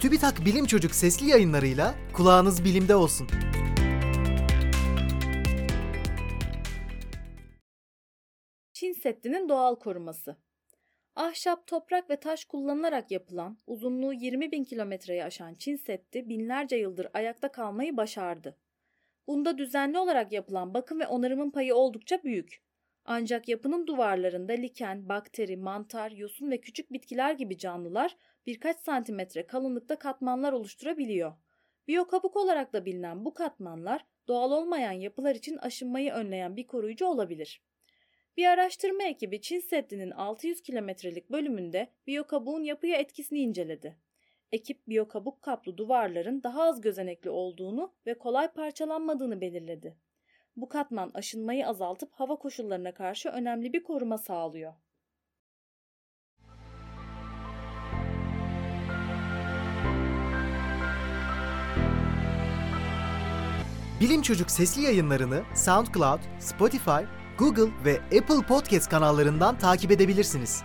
TÜBİTAK Bilim Çocuk sesli yayınlarıyla kulağınız bilimde olsun. Çin Seddi'nin doğal koruması. Ahşap, toprak ve taş kullanılarak yapılan, uzunluğu 20 bin kilometreyi aşan Çin Seddi binlerce yıldır ayakta kalmayı başardı. Bunda düzenli olarak yapılan bakım ve onarımın payı oldukça büyük. Ancak yapının duvarlarında liken, bakteri, mantar, yosun ve küçük bitkiler gibi canlılar birkaç santimetre kalınlıkta katmanlar oluşturabiliyor. Biyokabuk olarak da bilinen bu katmanlar doğal olmayan yapılar için aşınmayı önleyen bir koruyucu olabilir. Bir araştırma ekibi Çin Seddi'nin 600 kilometrelik bölümünde biyokabuğun yapıya etkisini inceledi. Ekip biyokabuk kaplı duvarların daha az gözenekli olduğunu ve kolay parçalanmadığını belirledi. Bu katman aşınmayı azaltıp hava koşullarına karşı önemli bir koruma sağlıyor. Bilim Çocuk sesli yayınlarını SoundCloud, Spotify, Google ve Apple Podcast kanallarından takip edebilirsiniz.